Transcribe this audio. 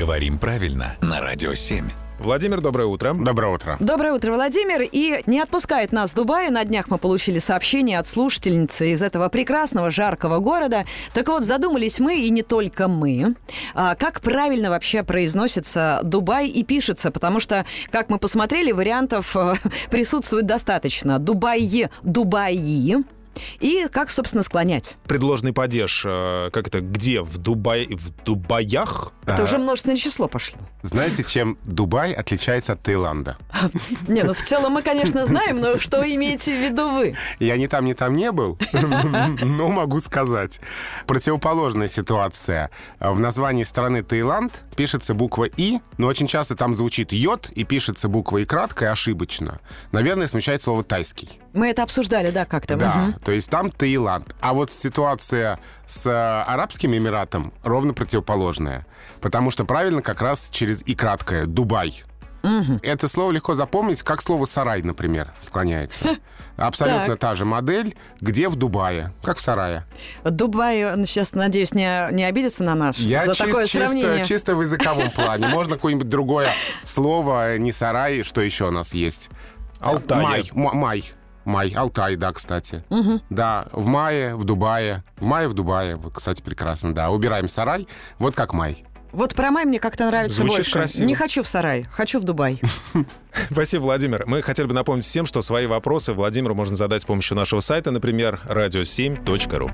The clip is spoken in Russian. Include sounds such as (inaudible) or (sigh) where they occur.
Говорим правильно на Радио 7. Владимир, доброе утро. Доброе утро. Доброе утро, Владимир. И не отпускает нас Дубай. На днях мы получили сообщение от слушательницы из этого прекрасного, жаркого города. Так вот, задумались мы, и не только мы, а, как правильно вообще произносится Дубай и пишется, потому что, как мы посмотрели, вариантов э, (laughs) присутствует достаточно. Дубай, Дубаи. И как, собственно, склонять? Предложенный падеж, э, как это, где? В Дубай, в Дубаях? Это А, уже множественное число пошло. Знаете, чем Дубай отличается от Таиланда? (laughs) Не, ну в целом мы, конечно, знаем, но что имеете в виду вы? Я ни там, ни там не был, (laughs) но могу сказать. Противоположная ситуация. В названии страны Таиланд пишется буква «и», но очень часто там звучит «йод» и пишется буква «и» кратко и ошибочно. Наверное, смущает слово «тайский». Мы это обсуждали, да, как-то? Да, Мгм. то есть там Таиланд. А вот ситуация с э, Арабским Эмиратом ровно противоположная. Потому что правильно как раз через «и» краткое «Дубай». Это слово легко запомнить, как слово «сарай», например, склоняется. Абсолютно Так. та же модель, где в Дубае, как в сарае. Дубай, ну, сейчас, надеюсь, не, не обидится на нас Я за чис- такое чисто, сравнение. чисто в языковом (laughs) плане. Можно какое-нибудь другое слово, не сарай, что еще у нас есть? Алтай. Май, май. Май, Алтай, да, кстати. Да, в мае, в Дубае. В мае, в Дубае. Вот, кстати, прекрасно, да. Убираем сарай, вот как май. Вот про май мне как-то нравится Звучит больше. красиво. Не хочу в сарай, хочу в Дубай. (laughs) Спасибо, Владимир. Мы хотели бы напомнить всем, что свои вопросы Владимиру можно задать с помощью нашего сайта, например, radio7.ru.